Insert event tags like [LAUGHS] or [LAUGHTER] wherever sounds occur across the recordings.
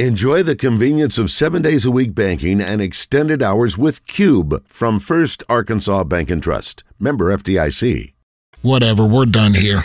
Enjoy the convenience of seven days a week banking and extended hours with Cube from First Arkansas Bank and Trust. Member FDIC. Whatever, we're done here.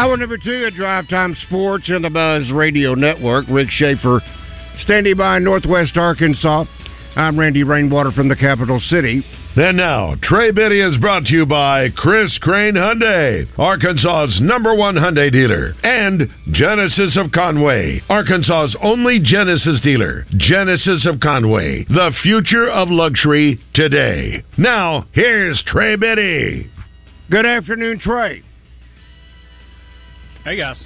Hour number two at Drive Time Sports and the Buzz Radio Network. Rick Schaefer standing by Northwest Arkansas. I'm Randy Rainwater from the capital city. Then now, Trey Biddy is brought to you by Chris Crane Hyundai, Arkansas's number one Hyundai dealer, and Genesis of Conway, Arkansas's only Genesis dealer. Genesis of Conway, the future of luxury today. Now, here's Trey Biddy. Good afternoon, Trey. Hey guys.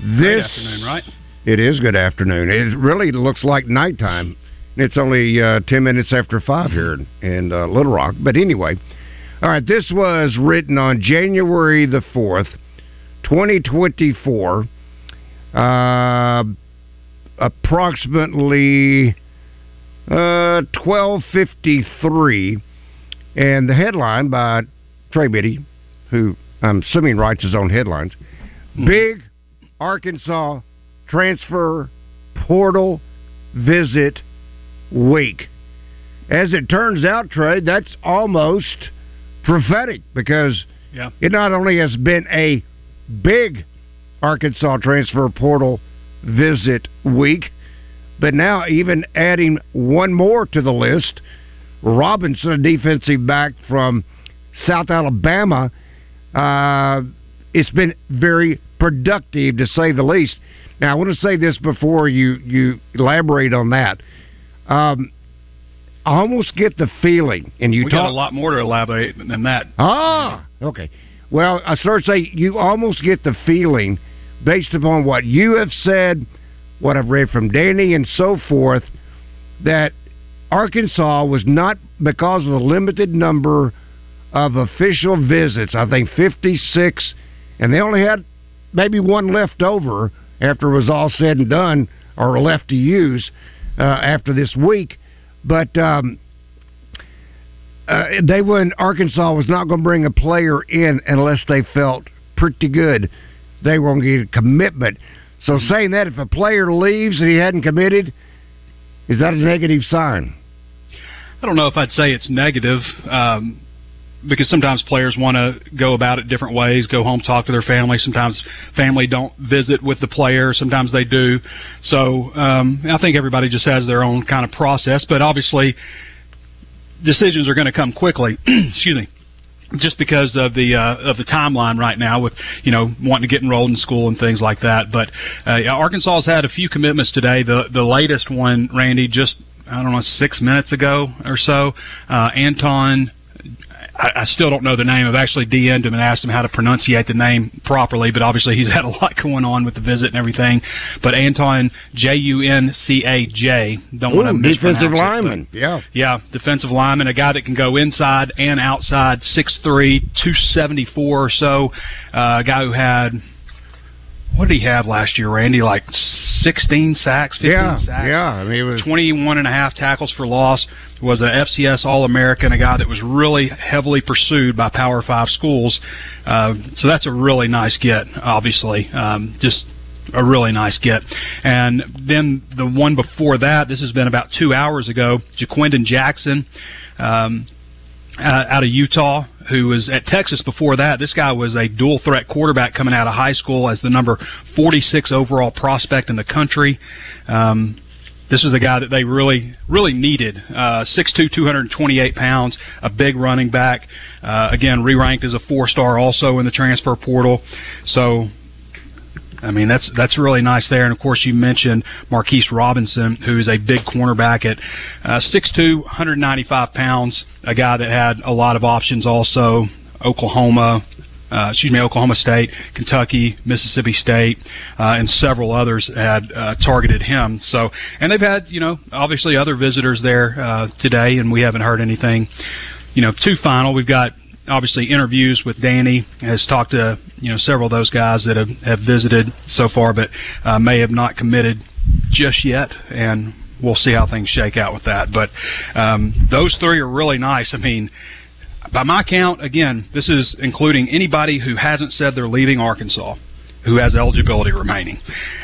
This Great afternoon, right? It is good afternoon. It really looks like nighttime. It's only uh, 10 minutes after 5 here in, in uh, Little Rock. But anyway, all right, this was written on January the 4th, 2024, uh, approximately uh, 1253. And the headline by Trey Biddy, who I'm assuming writes his own headlines, Big Arkansas Transfer Portal Visit Week. As it turns out, Trey, that's almost prophetic because Yeah. it not only has been a big Arkansas Transfer Portal Visit Week, but now even adding one more to the list. Robinson, a defensive back from South Alabama, uh, it's been very productive to say the least. Now, I want to say this before you you elaborate on that. Um, I almost get the feeling, and you we talk got a lot more to elaborate than that. Ah, okay. Well, I start to say you almost get the feeling, based upon what you have said, what I've read from Danny, and so forth, that Arkansas was not because of the limited number of official visits. I think fifty-six, and they only had maybe one left over after it was all said and done, or left to use uh, after this week. But um, uh, they when Arkansas was not going to bring a player in unless they felt pretty good. They were going to get a commitment. So saying that if a player leaves and he hadn't committed, is that a negative sign? I don't know if I'd say it's negative. Um, because sometimes players want to go about it different ways, go home, talk to their family. Sometimes family don't visit with the player. Sometimes they do. So um, I think everybody just has their own kind of process. But obviously, decisions are going to come quickly. [CLEARS THROAT] Excuse me just because of the uh, of the timeline right now with you know wanting to get enrolled in school and things like that. But uh, Arkansas has had a few commitments today. The the latest one, Randy, just I don't know six minutes ago or so. Uh, Anton I, I still don't know the name. I've actually DM'd him and asked him how to pronunciate the name properly, but obviously he's [LAUGHS] had a lot going on with the visit and everything. But Anton J U N C A J. Don't want to Ooh, mispronounce defensive it, lineman. Yeah. yeah, defensive lineman, a guy that can go inside and outside, 6'3", 274 or so. Uh, a guy who had, what did he have last year, Randy? Like 16 sacks, 15 Yeah, sacks. yeah. I mean, it was 21 and a half tackles for loss. Was an FCS All-American, a guy that was really heavily pursued by Power Five schools. Uh, so that's a really nice get, obviously. Um, just a really nice get. And then the one before that, this has been about two hours ago, Ja'Quinden Jackson. Um, uh, out of Utah, who was at Texas before that. This guy was a dual threat quarterback coming out of high school as the number 46 overall prospect in the country. Um, this is a guy that they really, really needed. Uh, 6'2", 228 pounds, a big running back. Uh, again, re-ranked as a four-star also in the transfer portal. So I mean, that's that's really nice there. And of course, you mentioned Marquise Robinson, who is a big cornerback at uh, 6'2", 195 pounds, a guy that had a lot of options also. Oklahoma, uh, excuse me, Oklahoma State, Kentucky, Mississippi State, uh, and several others had uh, targeted him. So, and they've had, you know, obviously other visitors there uh, today, and we haven't heard anything, you know, too final. We've got obviously interviews with Danny. Has talked to you know several of those guys that have, have visited so far, but uh, may have not committed just yet, and we'll see how things shake out with that. But um, those three are really nice. I mean. By my count, again, this is including anybody who hasn't said they're leaving Arkansas who has eligibility remaining.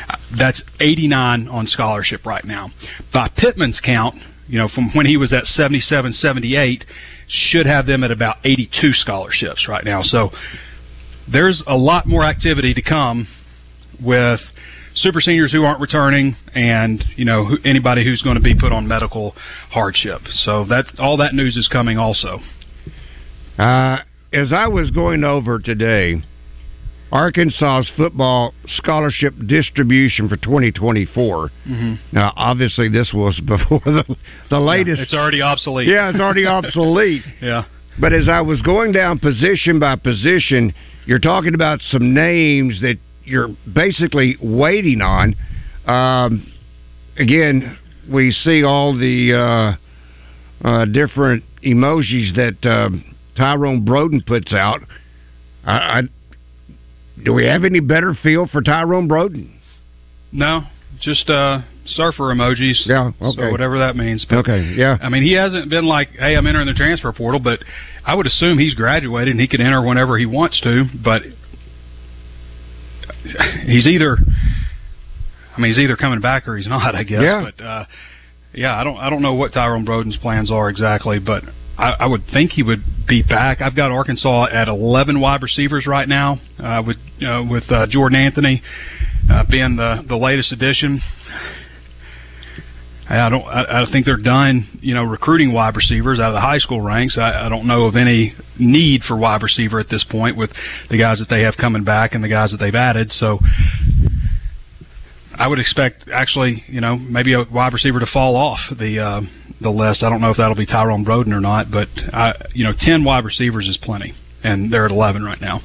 Uh, that's 89 on scholarship right now. By Pittman's count, you know, from when he was at 77, 78, should have them at about 82 scholarships right now. So there's a lot more activity to come with super seniors who aren't returning and you know who, anybody who's going to be put on medical hardship. So that all that news is coming also. Uh, as I was going over today, Arkansas's football scholarship distribution for 2024. Mm-hmm. Now, obviously, this was [LAUGHS] before the the latest. Yeah, it's already obsolete. Yeah, it's already obsolete. [LAUGHS] yeah. But as I was going down position by position, you're talking about some names that you're basically waiting on. Um, again, we see all the uh, uh, different emojis that uh, Tyrone Broden puts out. I, I do we have any better feel for Tyrone Broden? No, just uh, surfer emojis. Yeah, okay. So whatever that means. But, okay, yeah. I mean, he hasn't been like, hey, I'm entering the transfer portal, but I would assume he's graduated and he can enter whenever he wants to. But he's either, I mean, he's either coming back or he's not. I guess. Yeah. But uh, yeah, I don't, I don't know what Tyrone Broden's plans are exactly, but I, I would think he would be back. I've got Arkansas at 11 wide receivers right now, uh, with uh, with uh, Jordan Anthony uh, being the the latest addition. I don't. I, I think they're done. You know, recruiting wide receivers out of the high school ranks. I, I don't know of any need for wide receiver at this point with the guys that they have coming back and the guys that they've added. So, I would expect actually, you know, maybe a wide receiver to fall off the uh, the list. I don't know if that'll be Tyrone Broden or not, but I, you know, ten wide receivers is plenty, and they're at eleven right now.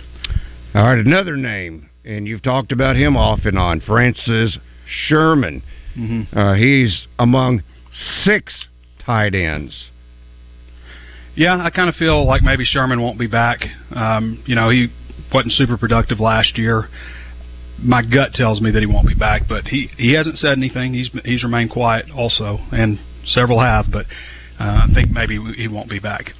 All right, another name, and you've talked about him off and on, Francis Sherman. Mm-hmm. Uh, he's among six tight ends. Yeah, I kind of feel like maybe Sherman won't be back. Um, you know, he wasn't super productive last year my gut tells me that he won't be back, but he he hasn't said anything. He's he's remained quiet also, and several have, but uh, I think maybe he won't be back.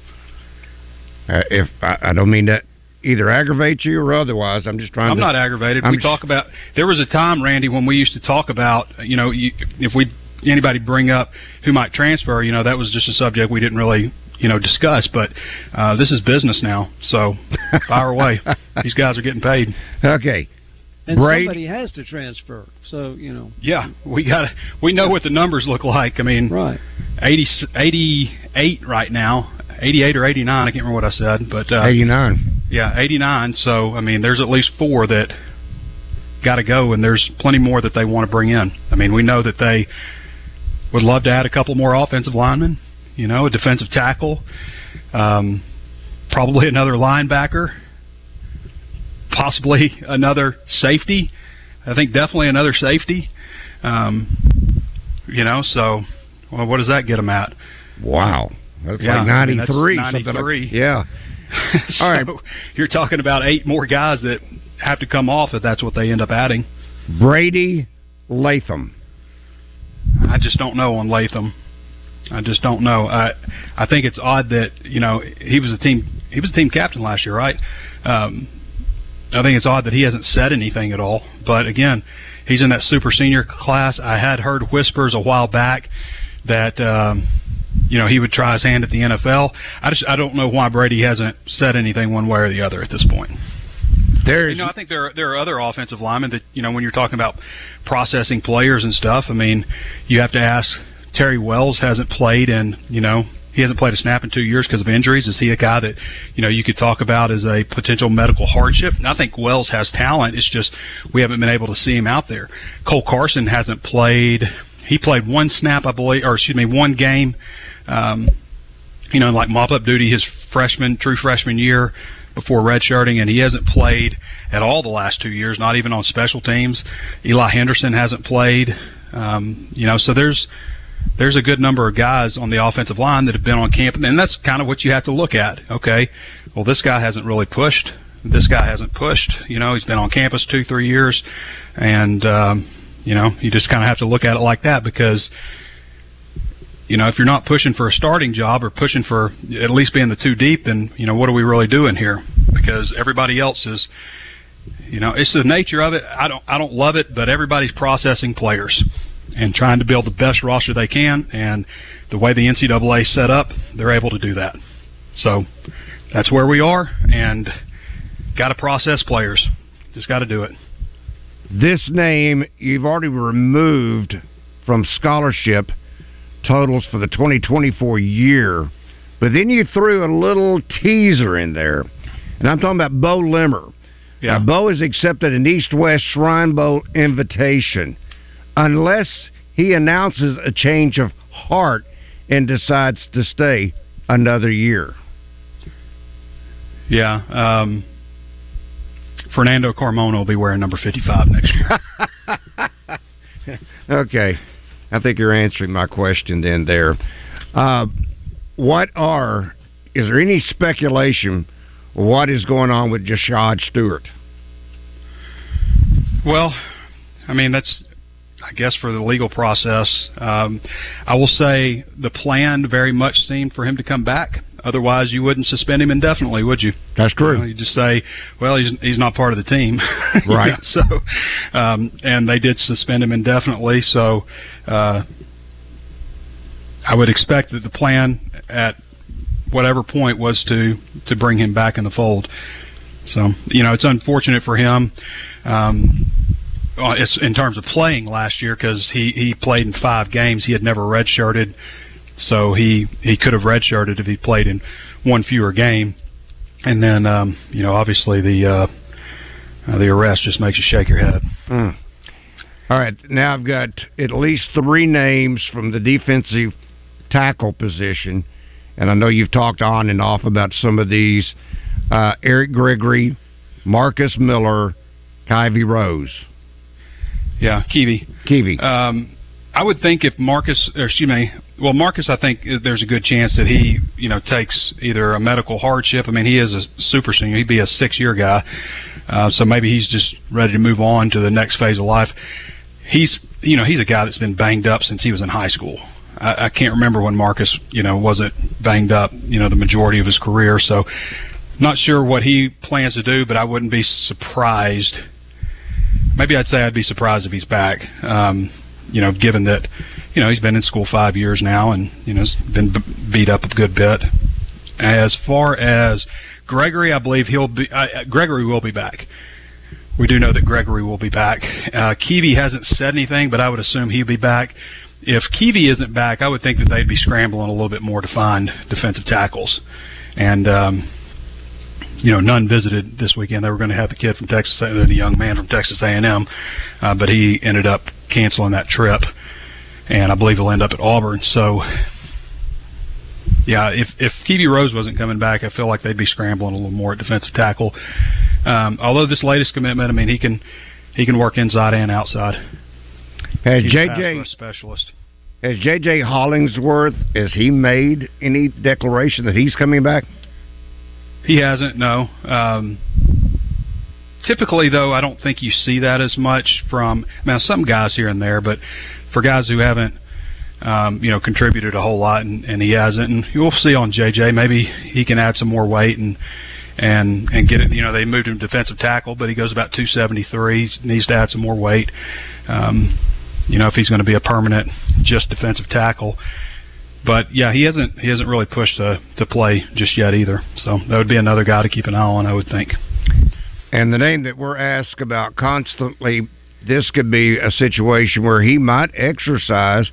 Uh, if I, I don't mean that either aggravate you or otherwise. I'm just trying. I'm to, not aggravated. I'm we talk about. There was a time, Randy, when we used to talk about. You know, you, if we anybody bring up who might transfer, you know, that was just a subject we didn't really you know discuss. But uh, this is business now, so fire away. [LAUGHS] These guys are getting paid. Okay. And somebody has to transfer. So, you know. Yeah, we got we know what the numbers look like. I mean, right. 80, 88 right now. 88 or 89, I can't remember what I said, but uh, 89. Yeah, 89. So, I mean, there's at least four that got to go, and there's plenty more that they want to bring in. I mean, we know that they would love to add a couple more offensive linemen, you know, a defensive tackle, um, probably [LAUGHS] another linebacker possibly another safety. I think definitely another safety. Um, you know, so well, what does that get them at? Wow, that's yeah, like ninety three. I mean, three. Like, yeah. [LAUGHS] so All right, you're talking about eight more guys that have to come off if that's what they end up adding. Brady Latham. I just don't know on Latham. I just don't know. I I think it's odd that you know he was a team he was a team captain last year, right? Um, I think it's odd that he hasn't said anything at all. But again, he's in that super senior class. I had heard whispers a while back that um, you know he would try his hand at the NFL. I just I don't know why Brady hasn't said anything one way or the other at this point. There's, you know, I think there are, there are other offensive linemen that you know when you're talking about processing players and stuff. I mean, you have to ask. Terry Wells hasn't played in you know he hasn't played a snap in two years because of injuries. Is he a guy that you know you could talk about as a potential medical hardship? And I think Wells has talent. It's just we haven't been able to see him out there. Cole Carson hasn't played. He played one snap, I believe, or excuse me, one game. Um, you know, like mop up duty his freshman, true freshman year before redshirting, and he hasn't played at all the last two years, not even on special teams. Eli Henderson hasn't played. Um, you know, so there's there's a good number of guys on the offensive line that have been on camp, and that's kind of what you have to look at. Okay, well, this guy hasn't really pushed. This guy hasn't pushed. You know, he's been on campus two, three years, and um, you know, you just kind of have to look at it like that because you know, if you're not pushing for a starting job or pushing for at least being the two deep, then you know what are we really doing here? Because everybody else is, you know, it's the nature of it. I don't, I don't love it, but everybody's processing players and trying to build the best roster they can. And the way the NCAA set up, they're able to do that. So that's where we are, and got to process players. Just got to do it. This name you've already removed from scholarship totals for the 2024 year. But then you threw a little teaser in there, and I'm talking about Beaux Limmer. Yeah. Now, Bo has accepted an East West Shrine Bowl invitation, unless he announces a change of heart and decides to stay another year. Yeah. Um, Fernando Carmona will be wearing number 55 next year. [LAUGHS] okay. I think you're answering my question then there. Uh, what are, is there any speculation what is going on with Jashaud Stewart? Well, I mean, that's, I guess, for the legal process. Um, I will say the plan very much seemed for him to come back. Otherwise, you wouldn't suspend him indefinitely, would you? That's true. You, know, you just say, "Well, he's he's not part of the team," [LAUGHS] right? know, [LAUGHS] so, um, and they did suspend him indefinitely. So, uh, I would expect that the plan at whatever point was to to bring him back in the fold. So, you know, it's unfortunate for him. Um, in terms of playing last year because he he played in five games. He had never redshirted. So he he could have redshirted if he played in one fewer game. And then um, you know obviously the uh, uh, the arrest just makes you shake your head. Mm. All right, now I've got at least three names from the defensive tackle position, and I know you've talked on and off about some of these. Uh, Eric Gregory, Marcus Miller, Keivie Rose. Yeah, Kiwi. Kiwi. Um, I would think if Marcus, or excuse me, well, Marcus, I think there's a good chance that he, you know, takes either a medical hardship. I mean, he is a super senior; he'd be a six-year guy, uh, so maybe he's just ready to move on to the next phase of life. He's, you know, he's a guy that's been banged up since he was in high school. I, I can't remember when Marcus, you know, wasn't banged up, you know, the majority of his career. So, not sure what he plans to do, but I wouldn't be surprised. Maybe I'd say I'd be surprised if he's back. Um, you know, given that, you know, he's been in school five years now and, you know, has been b- beat up a good bit. As far as Gregory, I believe he'll be, uh, Gregory will be back. We do know that Gregory will be back. Uh, Kiwi hasn't said anything, but I would assume he'll be back. If Kiwi isn't back, I would think that they'd be scrambling a little bit more to find defensive tackles. And, um, you know, none visited this weekend. They were going to have the kid from Texas, the young man from Texas A&M, uh, but he ended up canceling that trip, and I believe he'll end up at Auburn. So, yeah, if if Kiwi Rose wasn't coming back, I feel like they'd be scrambling a little more at defensive tackle. Um, although this latest commitment, I mean, he can he can work inside and outside. Has He's JJ specialist? Has JJ Hollingsworth has he made any declaration that he's coming back? He hasn't. No. Um, typically, though, I don't think you see that as much from. Mean, some guys here and there, but for guys who haven't, um, you know, contributed a whole lot, and, and he hasn't, and you'll see on JJ, maybe he can add some more weight and and and get it. You know, they moved him defensive tackle, but he goes about 273. Needs to add some more weight. Um, you know, if he's going to be a permanent just defensive tackle. But yeah, he hasn't he hasn't really pushed to to play just yet either. So that would be another guy to keep an eye on, I would think. And the name that we're asked about constantly, this could be a situation where he might exercise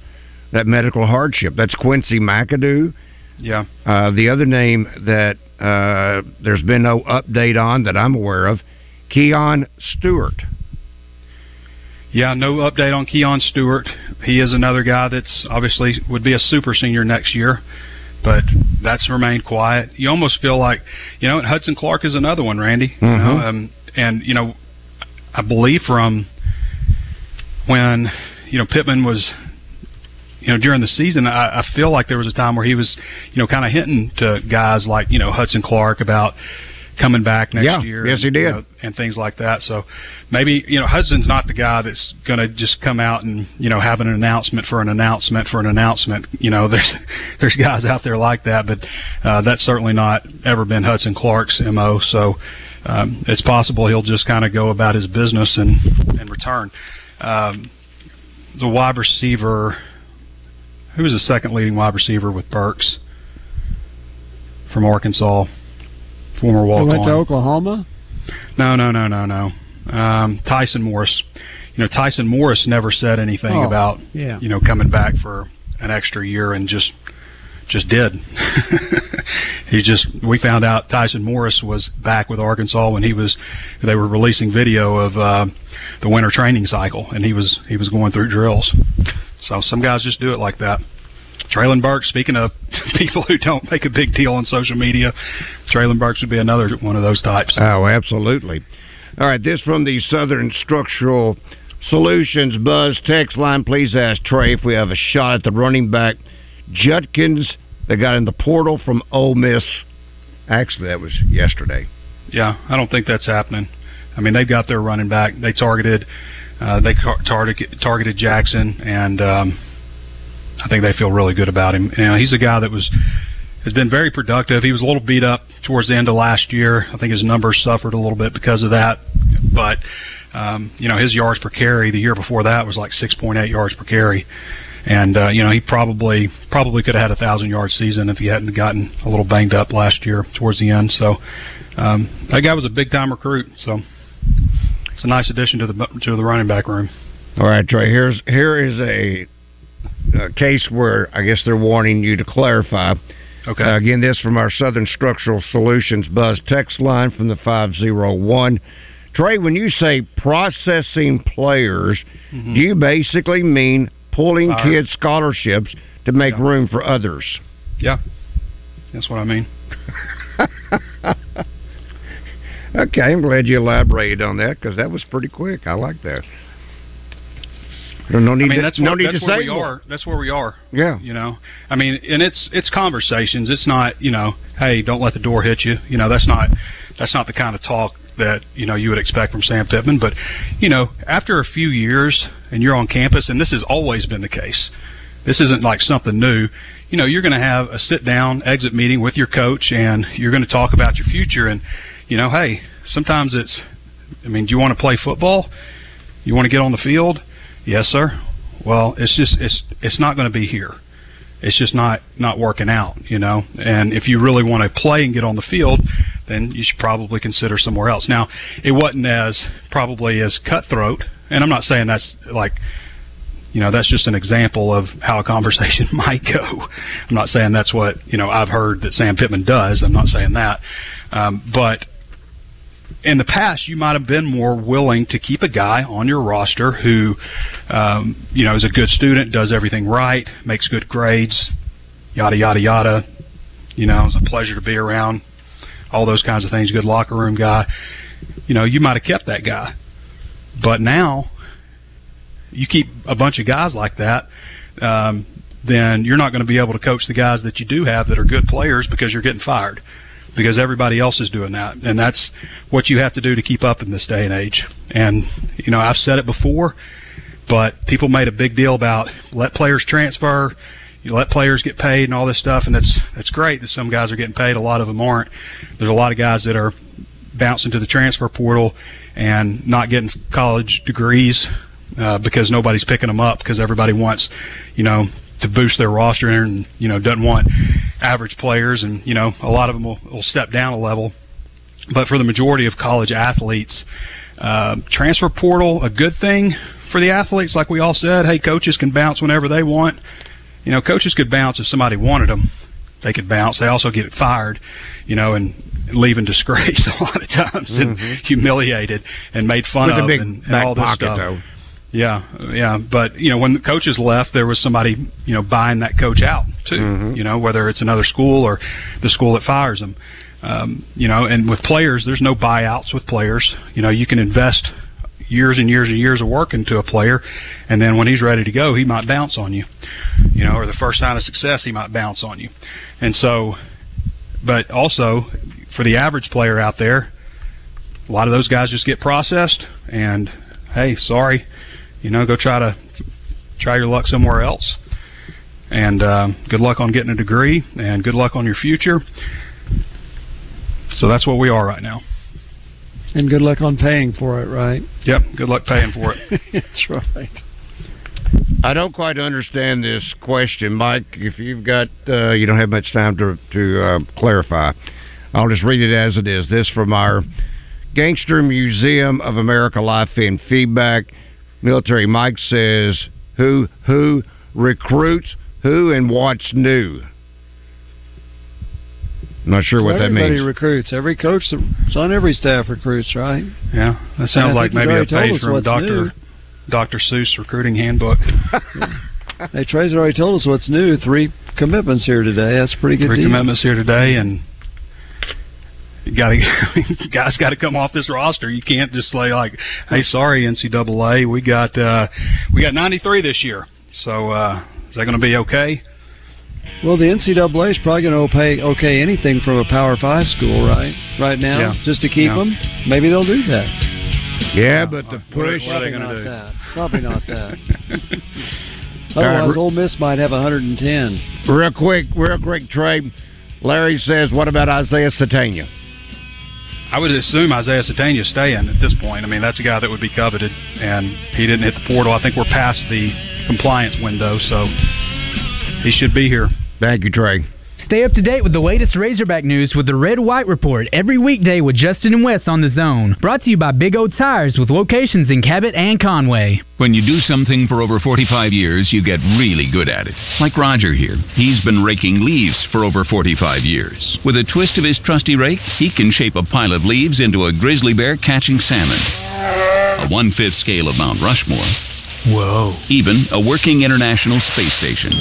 that medical hardship. That's Quincey McAdoo. Yeah. Uh, the other name that uh, there's been no update on that I'm aware of, Keon Stewart. Yeah, no update on Keon Stewart. He is another guy that's obviously would be a super senior next year, but that's remained quiet. You almost feel like, you know, Hudson Clark is another one, Randy. Mm-hmm. You know, um, and you know, I believe from when you know Pittman was you know, during the season, I, I feel like there was a time where he was, you know, kind of hinting to guys like, you know, Hudson Clark about coming back next Yeah, year. yes, he did. you know, and things like that. So maybe, you know, Hudson's not the guy that's going to just come out and, you know, have an announcement for an announcement for an announcement. You know, [LAUGHS] there's there's guys out there like that, but uh, that's certainly not ever been Hudson Clark's mo. So um, it's possible he'll just kind of go about his business and and return. Um, the wide receiver. Who was the second leading wide receiver with Burks from Arkansas? Former walk went to. Oklahoma. No, no, no, no, no. Um, Tyson Morris. You know, Tyson Morris never said anything Oh, about yeah. you know coming back for an extra year and just just did. [LAUGHS] he just we found out Tyson Morris was back with Arkansas when he was they were releasing video of uh, the winter training cycle and he was he was going through drills. So some guys just do it like that. Treylon Burks, speaking of [LAUGHS] people who don't make a big deal on social media, Treylon Burks would be another one of those types. Oh, absolutely. All right, this from the Southern Structural Solutions Buzz text line. Please ask Trey if we have a shot at the running back Judkins that got in the portal from Ole Miss. Actually, that was yesterday. Yeah, I don't think that's happening. I mean, they've got their running back. They targeted, uh, they targeted Jackson, and um, I think they feel really good about him. You know, he's a guy that was has been very productive. He was a little beat up towards the end of last year. I think his numbers suffered a little bit because of that, but um, you know, his yards per carry the year before that was like 6.8 yards per carry. And uh, you know he probably probably could have had a thousand yard season if he hadn't gotten a little banged up last year towards the end. So um, that guy was a big time recruit. So it's a nice addition to the to the running back room. All right, Trey. Here's here is a, a case where I guess they're wanting you to clarify. Okay. Uh, again, this from our Southern Structural Solutions Buzz text line from the five zero one. Trey, when you say processing players, Mm-hmm. do you basically mean pulling Fire. kids scholarships to make Yeah. room for others? Yeah, that's what I mean. [LAUGHS] Okay, I'm glad you elaborated on that because that was pretty quick. I like that. No, no need I mean to, that's no where, need that's to where say we more. are. That's where we are. Yeah. You know, I mean, and it's it's conversations. It's not you know, hey, don't let the door hit you. You know, that's not that's not the kind of talk that you know you would expect from Sam Pittman. But you know, after a few years and you're on campus, and this has always been the case. This isn't like something new. You know, you're going to have a sit down exit meeting with your coach, and you're going to talk about your future. And you know, hey, sometimes it's. I mean, do you want to play football? You want to get on the field? Yes, sir. Well, it's just it's it's not going to be here. It's just not not working out, you know. And if you really want to play and get on the field, then you should probably consider somewhere else. Now, it wasn't as probably as cutthroat, and I'm not saying that's like you know that's just an example of how a conversation [LAUGHS] might go. I'm not saying that's what you know I've heard that Sam Pittman does. I'm not saying that, um, but in the past, you might have been more willing to keep a guy on your roster who, um, you know, is a good student, does everything right, makes good grades, yada yada yada. You know, it's a pleasure to be around. All those kinds of things. Good locker room guy. You know, you might have kept that guy, but now you keep a bunch of guys like that. Um, then you're not going to be able to coach the guys that you do have that are good players because you're getting fired because everybody else is doing that. And that's what you have to do to keep up in this day and age. And you know I've said it before but people made a big deal about let players transfer you let players get paid and all this stuff. And that's that's great that some guys are getting paid. A lot of them aren't. There's a lot of guys that are bouncing to the transfer portal and not getting college degrees uh, because nobody's picking them up because everybody wants you know to boost their roster and you know doesn't want average players and you know a lot of them will, will step down a level but for the majority of college athletes, uh, transfer portal a good thing for the athletes. Like we all said, hey, coaches can bounce whenever they want. You know, coaches could bounce if somebody wanted them. They could bounce. They also get fired, you know, and leave in disgrace [LAUGHS] a lot of times and Mhm. humiliated and made fun With a big and, and back all this pocket, stuff. though. Yeah, yeah, but you know when the coaches left, there was somebody you know buying that coach out too. Mhm. You know whether it's another school or the school that fires them. Um, you know, and with players, there's no buyouts with players. You know, you can invest years and years and years of work into a player, and then when he's ready to go, he might bounce on you. You know, or the first sign of success, he might bounce on you. And so, but also for the average player out there, a lot of those guys just get processed and hey, sorry, you know, go try to try your luck somewhere else. And um, good luck on getting a degree, and good luck on your future. So that's what we are right now. And good luck on paying for it, right? Yep, good luck paying for it. [LAUGHS] That's right. I don't quite understand this question, Mike. If you've got, uh, you don't have much time to to uh, clarify. I'll just read it as it is. This from our Gangster Museum of America Life in feedback. Military Mike says, "Who who recruits who and what's new." I'm Not sure what that means. Everybody means. recruits. Every coach that's on every staff recruits, right? Yeah, that sounds like maybe a page from what's Doctor. Doctor Seuss recruiting handbook. Hey, Trey's already told us what's new. Three commitments here today. That's a pretty good. Three deal. commitments here today, and you got to [LAUGHS] guys got to come off this roster. You can't just say like, "Hey, sorry, NCAA, we got uh, we got 93 this year." So uh, is that going to be okay? Well, the NCAA is probably going to okay okay anything from a Power Five school, right? Right now, Yeah. just to keep Yeah. them. Maybe they'll do that. Yeah, but the What are- push. what are they Probably going not to do? that. Probably not that. [LAUGHS] Otherwise, re- Ole Miss might have 110. Real quick, real quick, Trey. Larry says, "What about Isaiah Sategna?" I would assume Isaiah Sategna's staying at this point. I mean, that's a guy that would be coveted, and he didn't hit the portal. I think we're past the compliance window, so he should be here. Thank you, Trey. Stay up to date with the latest Razorback news with the Red White Report every weekday with Justin and Wes on the Zone. Brought to you by Big O Tires with locations in Cabot and Conway. When you do something for over 45 years, you get really good at it. Like Roger here. He's been raking leaves for over 45 years. With a twist of his trusty rake, he can shape a pile of leaves into a grizzly bear catching salmon. A one fifth scale of Mount Rushmore. Whoa. Even a working International Space Station.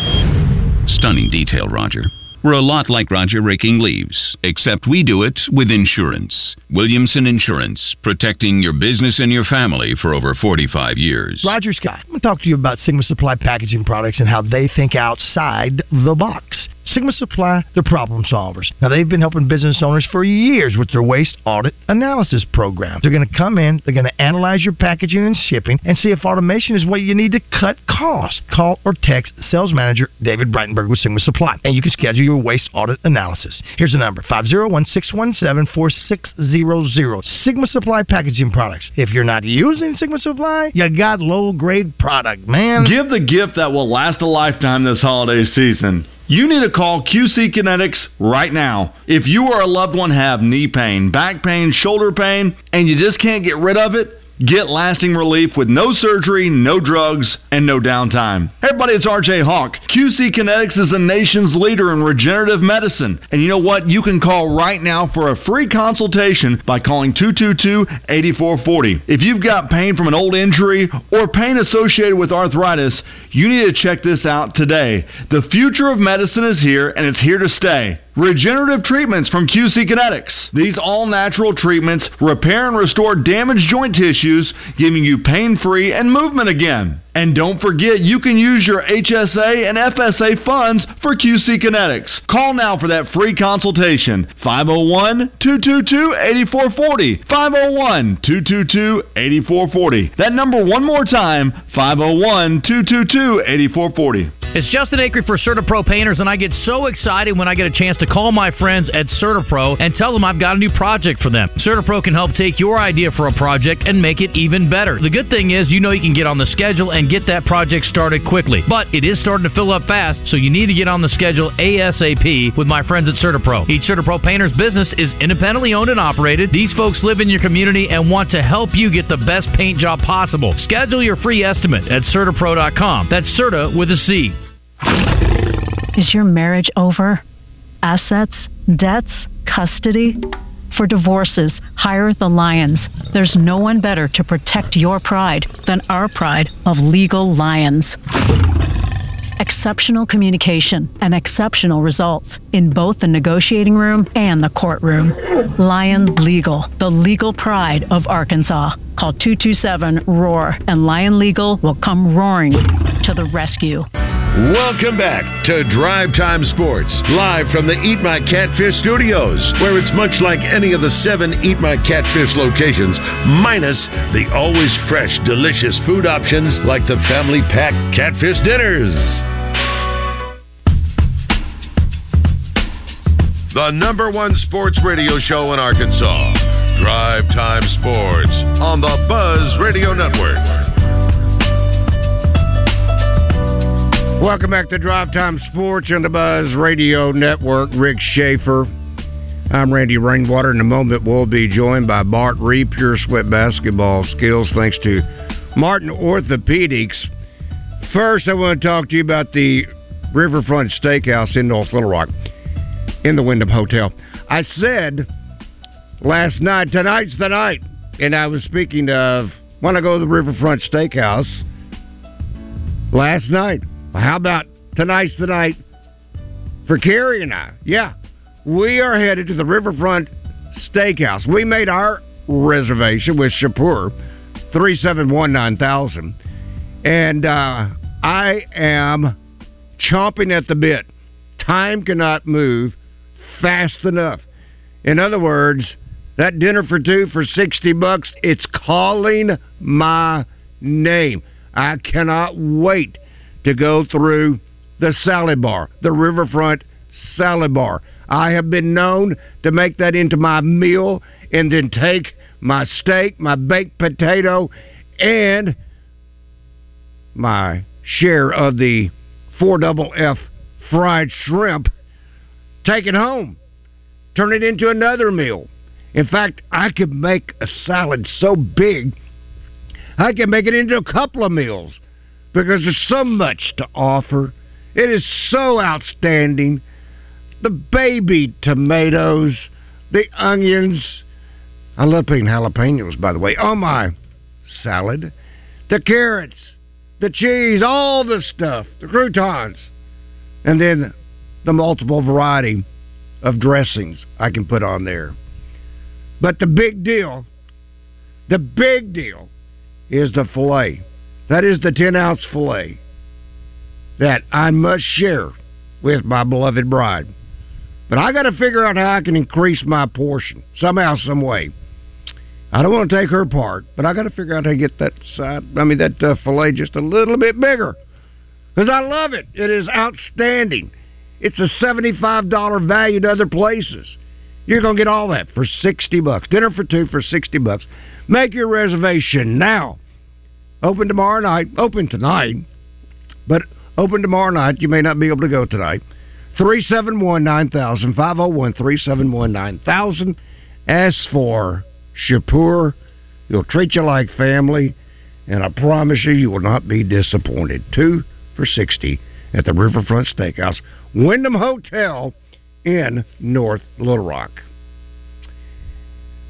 Stunning detail, Roger. We're a lot like Roger raking leaves, except we do it with insurance. Williamson Insurance, protecting your business and your family for over 45 years. Roger Scott. I'm going to talk to you about Sigma Supply packaging products and how they think outside the box. Sigma Supply, they're problem solvers. Now, they've been helping business owners for years with their waste audit analysis program. They're going to come in, they're going to analyze your packaging and shipping, and see if automation is what you need to cut costs. Call or text sales manager David Breitenberg with Sigma Supply, and you can schedule your waste audit analysis. Here's the number 501 617 4600. Sigma Supply packaging products. If you're not using Sigma Supply, you got low grade product, man. Give the gift that will last a lifetime this holiday season. You need to call QC Kinetics right now. If you or a loved one have knee pain, back pain, shoulder pain, and you just can't get rid of it, get lasting relief with no surgery, no drugs, and no downtime. Hey everybody, it's RJ Hawk. QC Kinetics is the nation's leader in regenerative medicine. And you know what? You can call right now for a free consultation by calling 222-8440. If you've got pain from an old injury or pain associated with arthritis, you need to check this out today. The future of medicine is here and it's here to stay. Regenerative treatments from QC Kinetics. These all natural treatments repair and restore damaged joint tissues, giving you pain free and movement again. And don't forget, you can use your HSA and FSA funds for QC Kinetics. Call now for that free consultation. 501 222 8440. 501 222 8440. That number one more time 501 222 8440. It's Justin Acri for CertaPro Painters, and I get so excited when I get a chance to call my friends at CertaPro and tell them I've got a new project for them. CertaPro can help take your idea for a project and make it even better. The good thing is, you know you can get on the schedule and get that project started quickly. But it is starting to fill up fast, so you need to get on the schedule ASAP with my friends at CertaPro. Each CertaPro Painters business is independently owned and operated. These folks live in your community and want to help you get the best paint job possible. Schedule your free estimate at CertaPro.com. That's Certa with a C. Is your marriage over? Assets, debts, custody? For divorces, hire the Lions. There's no one better to protect your pride than our pride of Legal Lions. Exceptional communication and exceptional results in both the negotiating room and the courtroom. Lion Legal, the legal pride of Arkansas. Call 227 ROAR and Lion Legal will come roaring to the rescue. Welcome back to Drive Time Sports, live from the Eat My Catfish studios, where it's much like any of the seven Eat My Catfish locations, minus the always fresh, delicious food options like the family pack catfish dinners. The number one sports radio show in Arkansas, Drive Time Sports, on the Buzz Radio Network. Welcome back to Drive Time Sports on the Buzz Radio Network. Rick Schaefer. I'm Randy Rainwater. In a moment, we'll be joined by Bart Reed, Pure Sweat Basketball Skills, thanks to Martin Orthopedics. First, I want to talk to you about the Riverfront Steakhouse in North Little Rock in the Wyndham Hotel. I said last night, tonight's the night, and I was speaking of when I go to the Riverfront Steakhouse last night. How about tonight's the night for Carrie and I? Yeah, we are headed to the Riverfront Steakhouse. We made our reservation with Shapur, three seven one nine thousand, and uh, I am chomping at the bit. Time cannot move fast enough. In other words, that dinner for two for sixty bucks, it's calling my name. I cannot wait to go through the salad bar, the riverfront salad bar. I have been known to make that into my meal and then take my steak, my baked potato, and my share of the four double F fried shrimp, take it home, turn it into another meal. In fact, I could make a salad so big, I can make it into a couple of meals because there's so much to offer. It is so outstanding. The baby tomatoes, the onions. I love putting jalapenos, by the way, on my salad. The carrots, the cheese, all the stuff, the croutons, and then the multiple variety of dressings I can put on there. But the big deal, the big deal is the filet. That is the 10 ounce filet that I must share with my beloved bride. But I got to figure out how I can increase my portion somehow, some way. I don't want to take her part, but I got to figure out how to get that side. I mean that uh, fillet just a little bit bigger because I love it. It is outstanding. It's a seventy-five dollar value to other places. You're going to get all that for sixty bucks. Dinner for two for sixty bucks. Make your reservation now Open tomorrow night. Open tonight, but open tomorrow night. You may not be able to go tonight. 371 9000, 501 371 9000. As for Shapur, he'll treat you like family, and I promise you, you will not be disappointed. Two for 60 at the Riverfront Steakhouse, Wyndham Hotel in North Little Rock.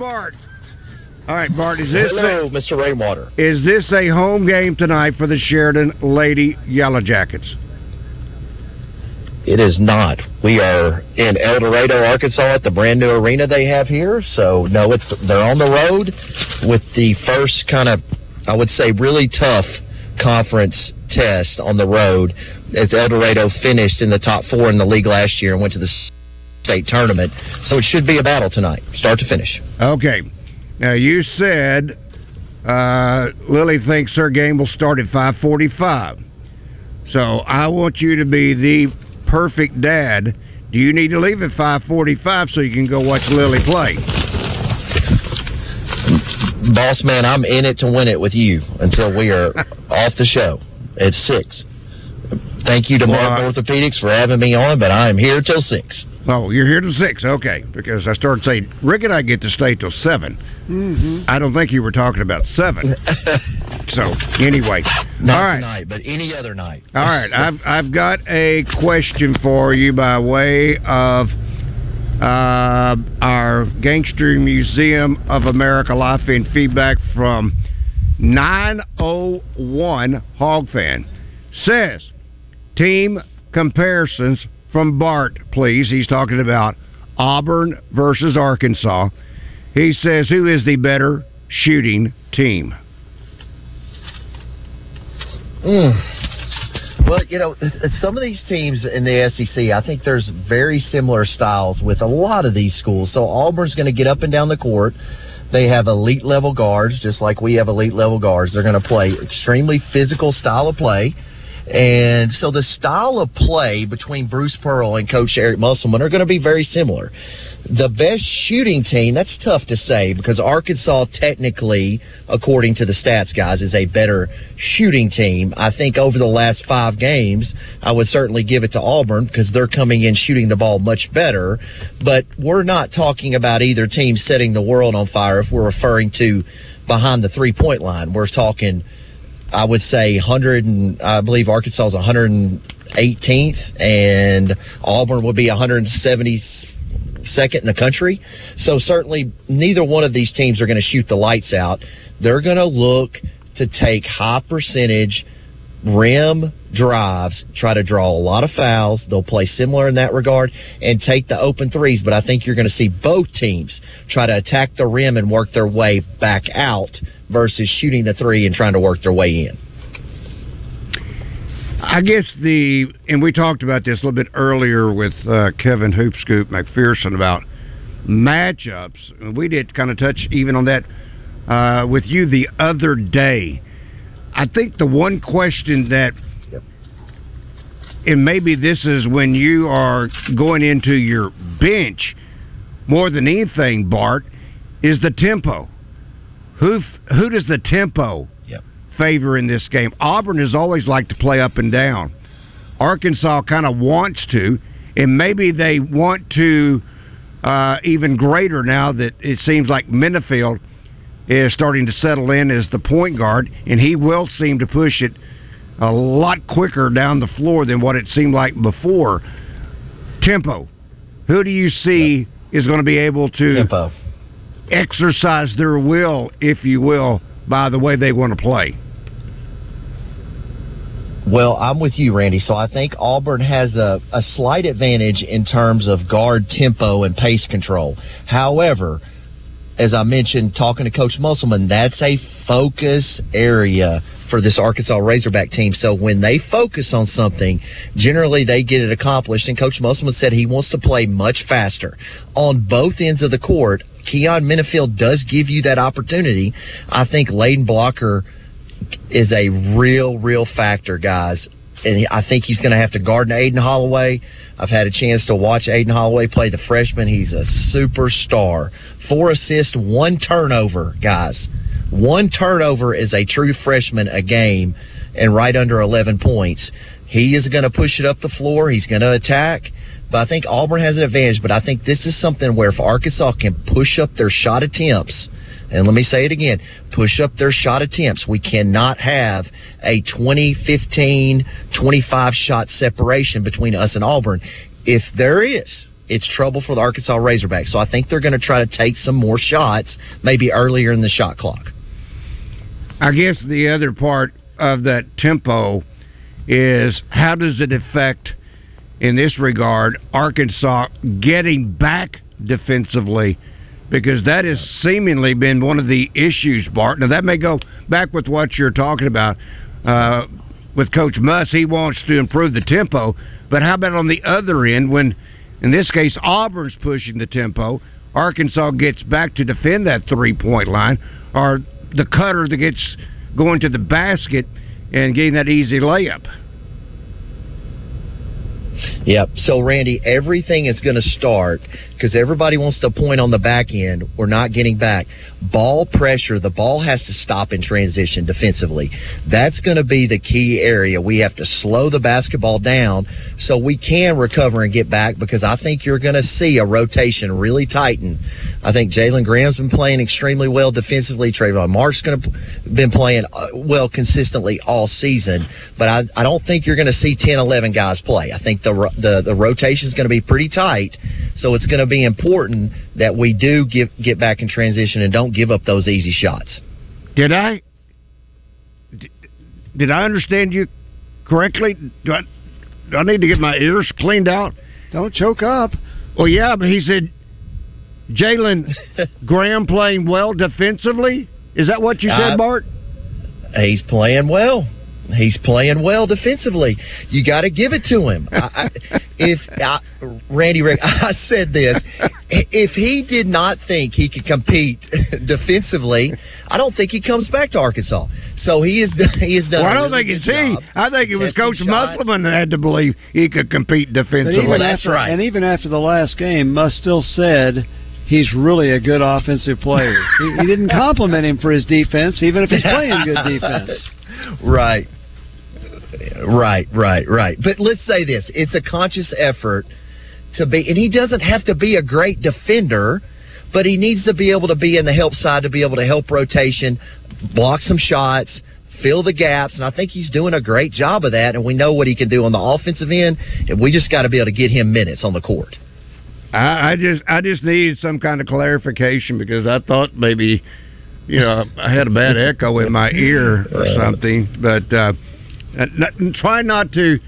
Bart. All right, Bart. Is this hello, a, Mr. Rainwater? Is this a home game tonight for the Sheridan Lady Yellow Jackets? It is not. We are in El Dorado, Arkansas, at the brand new arena they have here. So no, it's they're on the road with the first kind of, I would say, really tough conference test on the road. As El Dorado finished in the top four in the league last year and went to the state tournament, so it should be a battle tonight, start to finish. Okay. Now you said uh, Lily thinks her game will start at five forty-five. So I want you to be the perfect dad. Do you need to leave at five forty-five so you can go watch Lily play? Boss man, I'm in it to win it with you until we are [LAUGHS] off the show at six. Thank you to Mark Orthopedics for having me on, but I am here till six. Oh, you're here till six, okay? Because I started saying Rick and I get to stay till 7 Mm-hmm. I don't think you were talking about seven. [LAUGHS] so anyway, Not all right. tonight, but any other night. All right, I've I've got a question for you by way of uh, our Gangster Museum of America life and feedback from 901 Hog Fan says team comparisons from Bart, please. He's talking about Auburn versus Arkansas. He says who is the better shooting team? Mm. Well, you know, some of these teams in the SEC, I think there's very similar styles with a lot of these schools. So Auburn's going to get up and down the court. They have elite level guards, just like we have elite level guards. They're going to play extremely physical style of play. And so the style of play between Bruce Pearl and Coach Eric Musselman are going to be very similar. The best shooting team, that's tough to say because Arkansas, technically, according to the stats guys, is a better shooting team. I think over the last five games, I would certainly give it to Auburn because they're coming in shooting the ball much better. But we're not talking about either team setting the world on fire if we're referring to behind the three point line. We're talking. I would say 100 and I believe Arkansas is 118th and Auburn would be 172nd in the country. So certainly neither one of these teams are going to shoot the lights out. They're going to look to take high percentage rim drives, try to draw a lot of fouls. They'll play similar in that regard and take the open threes. But I think you're going to see both teams try to attack the rim and work their way back out versus shooting the three and trying to work their way in. I guess the and we talked about this a little bit earlier with uh, Kevin Hoopscoop McPherson about matchups. We did kind of touch even on that uh, with you the other day. I think the one question that, and maybe this is when you are going into your bench more than anything, Bart, is the tempo. Who who does the tempo favor in this game? Auburn has always liked to play up and down. Arkansas kind of wants to, and maybe they want to uh, even greater now that it seems like Menifield is starting to settle in as the point guard, and he will seem to push it a lot quicker down the floor than what it seemed like before. Tempo. Who do you see is going to be able to Tempo. exercise their will, if you will, by the way they want to play? Well, I'm with you, Randy. So I think Auburn has a, a slight advantage in terms of guard tempo and pace control. However, as I mentioned, talking to Coach Musselman, that's a focus area for this Arkansas Razorback team. So when they focus on something, generally they get it accomplished. And Coach Musselman said he wants to play much faster on both ends of the court. Keyon Menifield does give you that opportunity. I think Layden Blocker is a real, real factor, guys. And I think he's going to have to guard Aden Holloway. I've had a chance to watch Aden Holloway play the freshman. He's a superstar. Four assists, one turnover, guys. One turnover is a true freshman a game and right under 11 points. He is going to push it up the floor. He's going to attack. But I think Auburn has an advantage. But I think this is something where if Arkansas can push up their shot attempts, and let me say it again, push up their shot attempts. We cannot have a 20, 15, 25 shot separation between us and Auburn. If there is, it's trouble for the Arkansas Razorbacks. So I think they're going to try to take some more shots, maybe earlier in the shot clock. I guess the other part of that tempo is how does it affect in this regard, Arkansas getting back defensively because that has seemingly been one of the issues, Bart. Now, that may go back with what you're talking about uh, with Coach Muss. He wants to improve the tempo, but how about on the other end when, in this case, Auburn's pushing the tempo? Arkansas gets back to defend that three point line, or the cutter that gets going to the basket and getting that easy layup. Yep. So, Randy, everything is going to start because everybody wants to point on the back end. We're not getting back. Ball pressure, the ball has to stop in transition defensively. That's going to be the key area. We have to slow the basketball down so we can recover and get back because I think you're going to see a rotation really tighten. I think Jalen Graham's been playing extremely well defensively. Tramon Mark's going to been playing uh, well consistently all season, but I, I don't think you're going to see 10, 11 guys play. I think the the the rotation is going to be pretty tight, so it's going to be important that we do get get back in transition and don't give up those easy shots. Did I did I understand you correctly? Do I, do I need to get my ears cleaned out? Don't choke up. Well, yeah, but he said Jalen [LAUGHS] Graham playing well defensively. Is that what you said, Uh, Bart? He's playing well. He's playing well defensively. You got to give it to him. I, I, if [LAUGHS] I, Randy Rick, [LAUGHS] I said this, if he did not think he could compete [LAUGHS] defensively, I don't think he comes back to Arkansas. So he is he has done. Well, I a don't really think it's good he. I think it was Coach shots. Musselman that had to believe he could compete But defensively. that's after, And even after the last game, Muss still said he's really a good offensive player. he, he didn't compliment him for his defense, even if he's playing good defense. Right. Right, right, right. But let's say this it's a conscious effort to be, and he doesn't have to be a great defender, but he needs to be able to be in the help side to be able to help rotation, block some shots. Fill the gaps, and I think he's doing a great job of that. And we know what he can do on the offensive end, and we just got to be able to get him minutes on the court. I, I just I just need some kind of clarification because I thought maybe you know I had a bad echo in my ear or something. But uh, n- try not to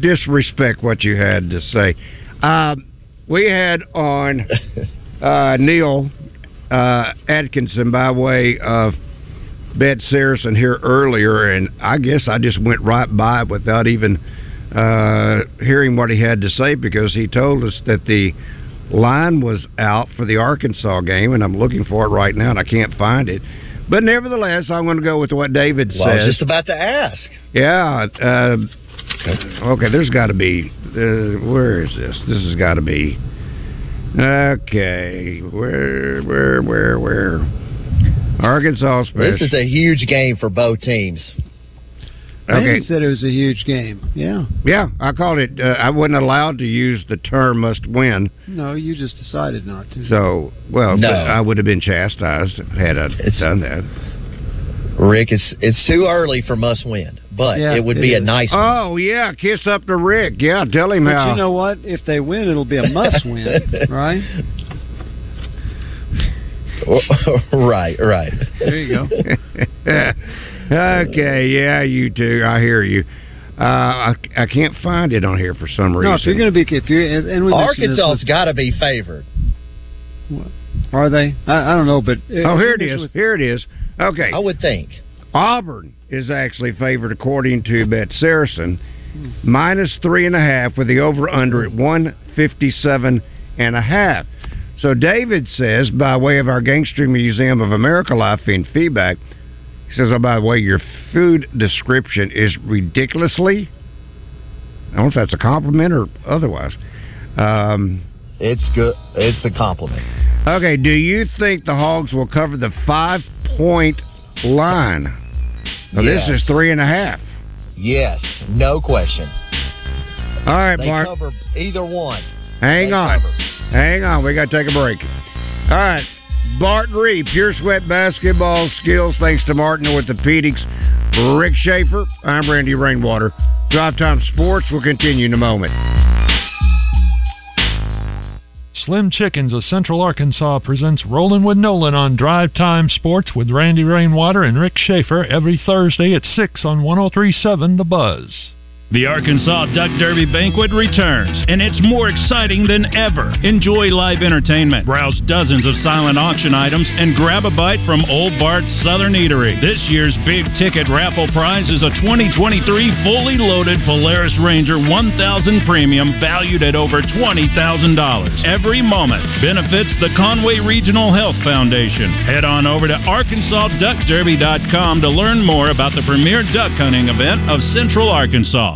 disrespect what you had to say. Um, we had on [LAUGHS] uh, Neil uh, Atkinson by way of Bet Saracen here earlier, and I guess I just went right by it without even uh, hearing what he had to say because he told us that the line was out for the Arkansas game, and I'm looking for it right now, and I can't find it. But nevertheless, I'm going to go with what David Well, I was just about to ask. Yeah. Uh, okay, there's got to be. Uh, where is this? This has got to be. Okay. Where, where, where, where? Arkansas special. This is a huge game for both teams. Randy Okay. said it was a huge game. Yeah. Yeah, I called it. Uh, I wasn't allowed to use the term "must win," No, you just decided not to. so well, No. I would have been chastised had I done that. Rick, it's it's too early for must win, but Yeah, it would it be a nice. Oh yeah, kiss up to Rick. Yeah, tell him But how. you know what? If they win, it'll be a must [LAUGHS] win, right? [LAUGHS] right, right. There you go. [LAUGHS] okay, yeah, you too. I hear you. Uh, I, I can't find it on here for some reason. No, if you're going to be, if you're, and and we Arkansas's got to be favored. with- are they? I, I don't know, but oh, here it is. Here it is. Okay. I would think. Auburn is actually favored according to Bet Saracen, minus three and a half with the over under at one fifty seven and a half. So David says, by way of our Gangster Museum of America Life in feedback, he says, oh, by the way, your food description is ridiculously. I don't know if that's a compliment or otherwise. Um, It's good. It's a compliment. Okay, do you think the Hogs will cover the five point line? Now, Yes. This is three and a half. Yes, no question. All right, They Bart. cover either one. Hang They on. cover. Hang on. We got to take a break. All right. Bart Reed, Pure Sweat Basketball Skills, thanks to Martin Orthopedics. Rick Schaefer, I'm Randy Rainwater. Drive Time Sports will continue in a moment. Slim Chickens of Central Arkansas presents Rolling with Nolan on Drive Time Sports with Randy Rainwater and Rick Schaefer every Thursday at 6 on 1037 The Buzz. The Arkansas Duck Derby Banquet returns, and it's more exciting than ever. Enjoy live entertainment, browse dozens of silent auction items, and grab a bite from Old Bart's Southern Eatery. This year's big ticket raffle prize is a 2023 fully loaded Polaris Ranger 1000 Premium valued at over $20,000. Every moment benefits the Conway Regional Health Foundation. Head on over to ArkansasDuckDerby.com to learn more about the premier duck hunting event of Central Arkansas.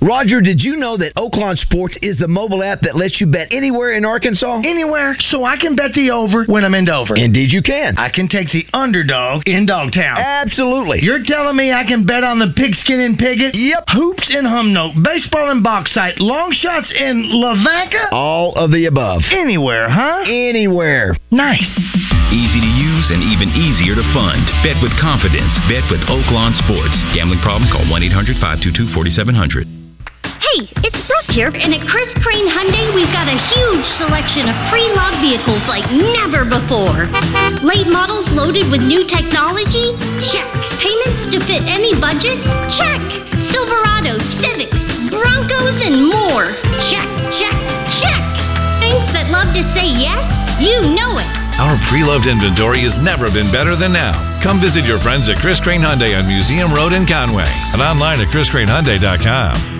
Roger, did you know that Oaklawn Sports is the mobile app that lets you bet anywhere in Arkansas? Anywhere, so I can bet the over when I'm in Dover. Indeed, you can. I can take the underdog in Dogtown. Absolutely. You're telling me I can bet on the pigskin in Piggott? Yep. Hoops in Humnoke, baseball in Bauxite, long shots in Lavaca? All of the above. Anywhere, huh? Anywhere. Nice. Easy to use and even easier to fund. Bet with confidence. Bet with Oaklawn Sports. Gambling problem? Call 1 800 522 4700. Hey, it's Brooke here, and at Chris Crane Hyundai, we've got a huge selection of pre-loved vehicles like never before. Late models loaded with new technology? Check. Payments to fit any budget? Check. Silverados, Civics, Broncos, and more? Check, check, check. Banks that love to say yes? You know it. Our pre-loved inventory has never been better than now. Come visit your friends at Chris Crane Hyundai on Museum Road in Conway and online at chriscranehyundai.com.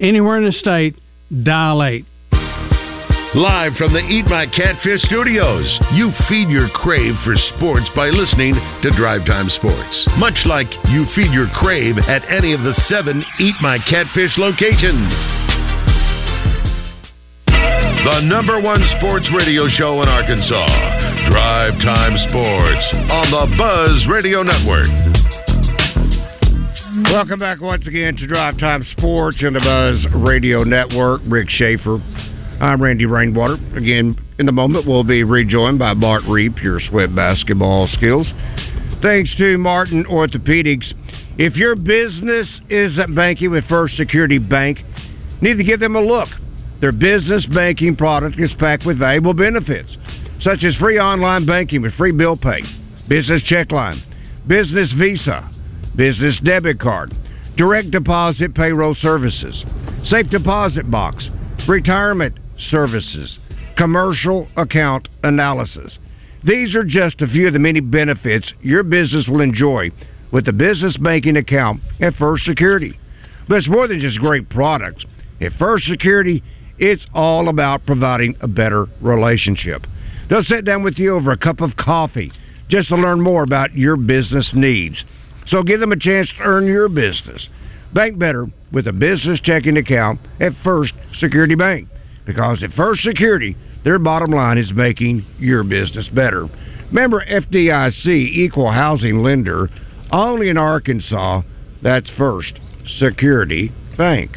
anywhere in the state, dial 8. Live from the Eat My Catfish studios, you feed your crave for sports by listening to Drive Time Sports. Much like you feed your crave at any of the seven Eat My Catfish locations. The number one sports radio show in Arkansas, Drive Time Sports, on the Buzz Radio Network. Welcome back once again to Drive Time Sports and the Buzz Radio Network. Rick Schaefer. I'm Randy Rainwater. Again, in the moment, we'll be rejoined by Bart Reap, your sweat basketball skills. Thanks to Martin Orthopedics. If your business isn't banking with First Security Bank, need to give them a look. Their business banking product is packed with valuable benefits, such as free online banking with free bill pay, business check line, business visa, business debit card, direct deposit payroll services, safe deposit box, retirement services, commercial account analysis. These are just a few of the many benefits your business will enjoy with the business banking account at First Security. But it's more than just great products. At First Security, it's all about providing a better relationship. They'll sit down with you over a cup of coffee just to learn more about your business needs. So give them a chance to earn your business. Bank better with a business checking account at First Security Bank. Because at First Security, their bottom line is making your business better. Member FDIC Equal Housing Lender, only in Arkansas. That's First Security Bank.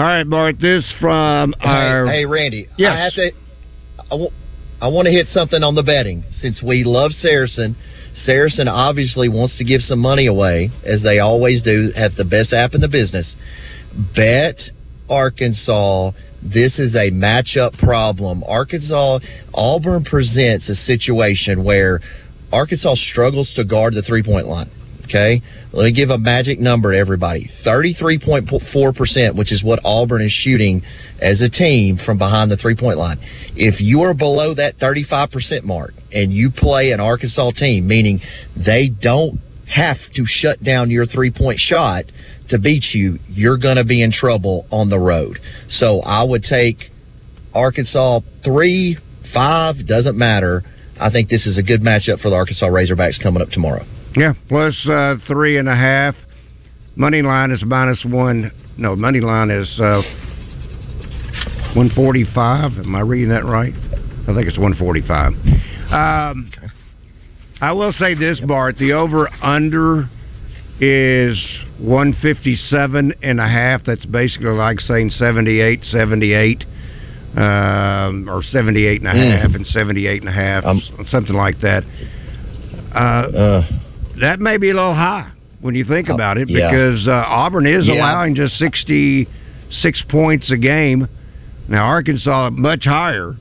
All right, Bart. This from our. Hey, hey Randy. Yes. I have to. I want. Want to hit something on the betting since we love Saracen. Saracen obviously wants to give some money away, as they always do. Have the best app in the business. Bet Arkansas. This is a matchup problem. Arkansas Auburn presents a situation where Arkansas struggles to guard the three point line. Okay, let me give a magic number to everybody: thirty-three point four percent, which is what Auburn is shooting as a team from behind the three-point line. If you are below that thirty-five percent mark and you play an Arkansas team, meaning they don't have to shut down your three-point shot to beat you, you're going to be in trouble on the road. So I would take Arkansas three, five, doesn't matter. I think this is a good matchup for the Arkansas Razorbacks coming up tomorrow. Yeah, plus uh, three and a half. Money line is minus one. No, money line is uh, one forty five. Am I reading that right? I think it's one forty five. Um, I will say this, Bart. The over under is 157 and a half. That's basically like saying 78, 78, um, or 78 and a Mm. half and 78 and a half, Um, something like that. Uh, that may be a little high when you think about it yeah. because uh, Auburn is Yeah. allowing just 66 points a game. Now, Arkansas much higher.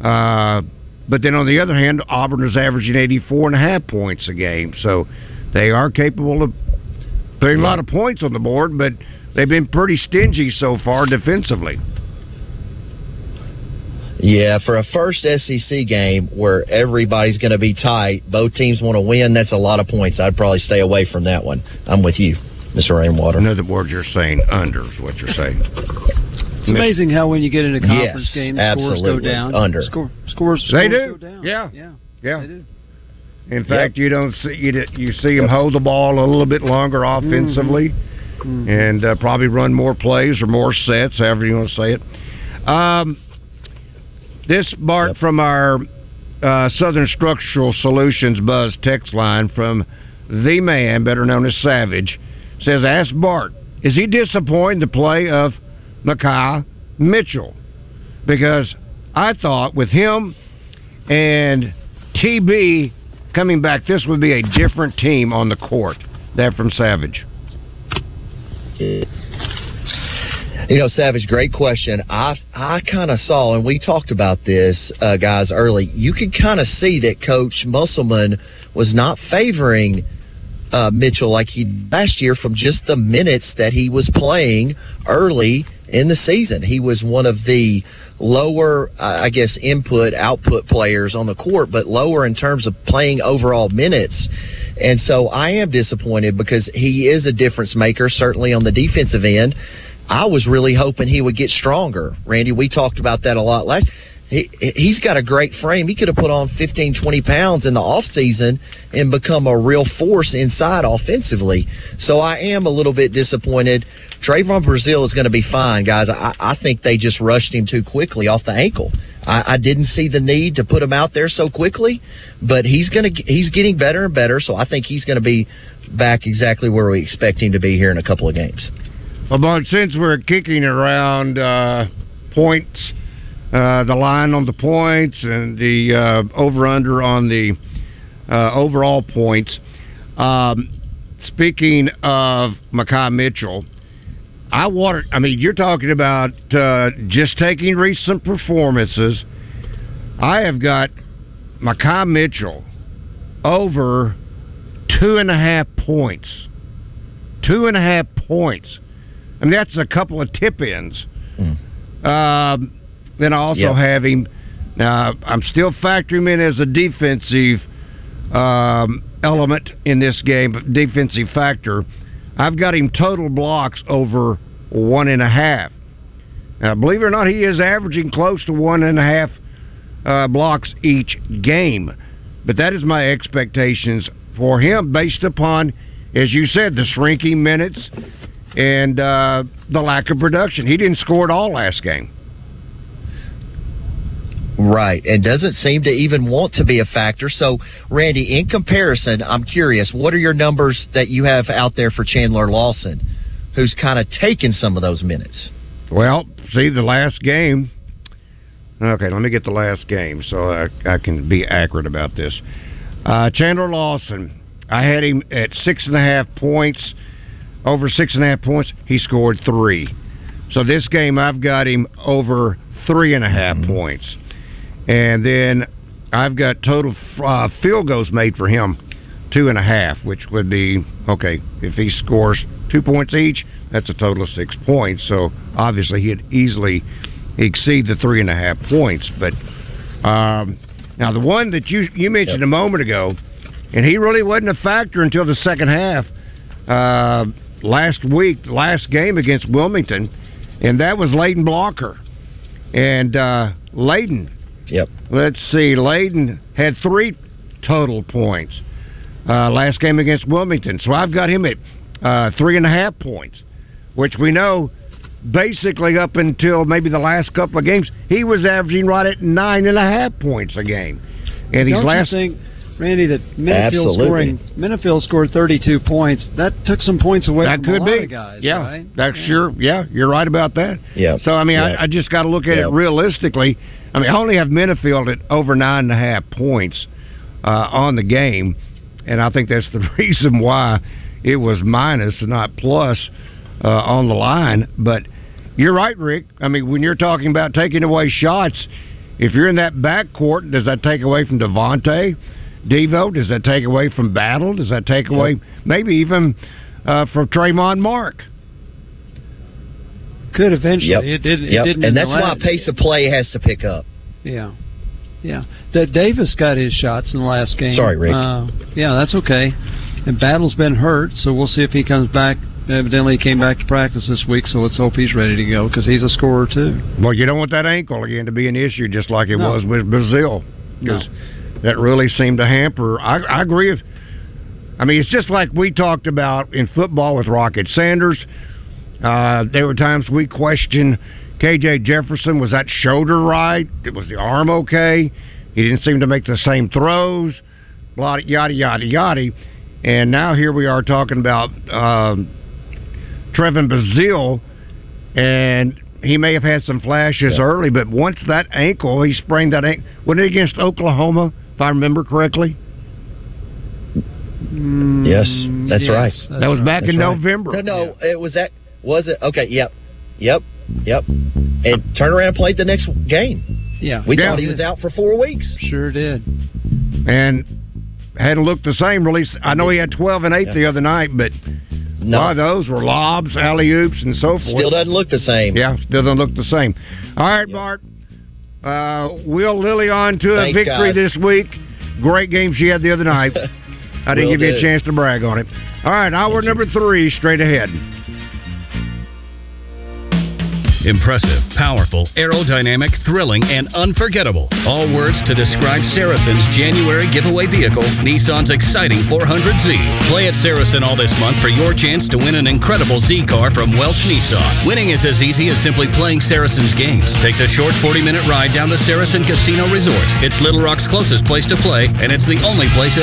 Uh, but then on the other hand, Auburn is averaging 84 and a half points a game. So they are capable of putting a lot of points on the board, but they've been pretty stingy so far defensively. Yeah, for a first SEC game where everybody's going to be tight, both teams want to win. That's a lot of points. I'd probably stay away from that one. I'm with you, Mr. Rainwater. In other words, you're saying under is what you're saying. It's amazing how when you get into conference Yes, games, scores go down. Under. Score, scores, They scores do. Go down. Yeah. yeah, Yeah. They do. In fact, you don't see you, you see them hold the ball a little bit longer offensively, Mm-hmm. and uh, probably run more plays or more sets, however you want to say it. Um, this Bart from our uh, Southern Structural Solutions Buzz text line from the man, better known as Savage, says, "Ask Bart, is he disappointed in the play of Makhi Mitchell? Because I thought with him and TB coming back, this would be a different team on the court. That from Savage. You know, Savage, great question. I I kind of saw, and we talked about this, uh, guys, early. You could kind of see that Coach Musselman was not favoring uh, Mitchell like he last year from just the minutes that he was playing early in the season. He was one of the lower, uh, I guess, input output players on the court, but lower in terms of playing overall minutes. And so I am disappointed because he is a difference maker, certainly on the defensive end. I was really hoping he would get stronger. Randy, we talked about that a lot last. He he's got a great frame. He could have put on 15, 20 pounds in the off season and become a real force inside offensively. So I am a little bit disappointed. Trevon Brazile is going to be fine, guys. I, I think they just rushed him too quickly off the ankle. I, I didn't see the need to put him out there so quickly, but he's going to he's getting better and better. So I think he's going to be back exactly where we expect him to be here in a couple of games. But since we're kicking around uh, points, uh, the line on the points and the uh, over under on the uh, overall points. Um, speaking of Makhi Mitchell, I wanted. I mean, you're talking about uh, just taking recent performances. I have got Makhi Mitchell over two and a half points. Two and a half points. I mean, that's a couple of tip ins. Um, then I also Yeah. have him. Now, I'm still factoring him in as a defensive um, element in this game, defensive factor. I've got him total blocks over one and a half. Now, believe it or not, he is averaging close to one and a half uh, blocks each game. But that is my expectations for him based upon, as you said, the shrinking minutes and uh, the lack of production. He didn't score at all last game. Right, and doesn't seem to even want to be a factor. So, Randy, in comparison, I'm curious, what are your numbers that you have out there for Chandler Lawson, who's kind of taken some of those minutes? Well, see, the last game. Okay, let me get the last game so I, I can be accurate about this. Uh, Chandler Lawson, I had him at six and a half points. Over six and a half points, he scored three. So this game, I've got him over three and a half Mm-hmm. points. And then I've got total uh, field goals made for him, two and a half, which would be okay if he scores two points each. That's a total of six points. So obviously he'd easily exceed the three and a half points. But um, now the one that you you mentioned a moment ago, and he really wasn't a factor until the second half. Uh, last week, last game against Wilmington, and that was Layden Blocker. And uh, Layden, Yep. let's see, Layden had three total points uh, last game against Wilmington. So I've got him at uh, three and a half points, which we know basically up until maybe the last couple of games, he was averaging right at nine and a half points a game. And these Don't last you think, Randy, that Menifield scoring Menifield scored 32 points. That took some points away that from could a lot be, of guys. yeah, right? that's sure, yeah, you're right about that. Yeah. So I mean, Yeah. I, I just got to look at Yeah. it realistically. I mean, I only have Menifield at over nine and a half points uh, on the game, and I think that's the [LAUGHS] reason why it was minus and not plus uh, on the line. But you're right, Rick. I mean, when you're talking about taking away shots, if you're in that backcourt, does that take away from Davonte? Devo, does that take away from Battle? Does that take away maybe even uh, from Tramon Mark? Could eventually. Yep. It didn't. Yep. It didn't and that's why pace of play has to pick up. Yeah. Yeah. That Davis got his shots in the last game. Sorry, Rick. Uh, yeah, that's okay. And Battle's been hurt, so we'll see if he comes back. Evidently, he came back to practice this week, so let's hope he's ready to go because he's a scorer too. Well, you don't want that ankle again to be an issue, just like it No. was with Brazile, because that really seemed to hamper. I, I agree with. I mean, it's just like we talked about in football with Rocket Sanders. Uh, there were times we questioned KJ Jefferson. Was that shoulder right? Was the arm okay? He didn't seem to make the same throws. Blah, yada yada yada. And now here we are talking about um, Trevon Brazile, and he may have had some flashes early, but once that ankle, he sprained that ankle. Wasn't it against Oklahoma, if I remember correctly? Mm, yes, that's yes, right. that's that was back That's in right. November. No, no, it was that. Was it? Okay, yep, yep, yep. And turned around and played the next game. Yeah. We Yeah. thought he was out for four weeks. Sure did. and hadn't looked the same. Really, I know he had twelve and eight the other night, but No. a lot of those were lobs, alley oops, and so forth. Still doesn't look the same. Yeah, still doesn't look the same. All right, Bart. Uh, Will Lily on to a victory this week. Great game she had the other night. [LAUGHS] I didn't Will give you a chance to brag on it. All right, hour number three, straight ahead. Impressive, powerful, aerodynamic, thrilling, and unforgettable. All words to describe Saracen's January giveaway vehicle, Nissan's exciting 400Z. Play at Saracen all this month for your chance to win an incredible Z car from Welch Nissan. Winning is as easy as simply playing Saracen's games. Take the short 40 minute ride down the Saracen Casino Resort. It's Little Rock's closest place to play, and it's the only place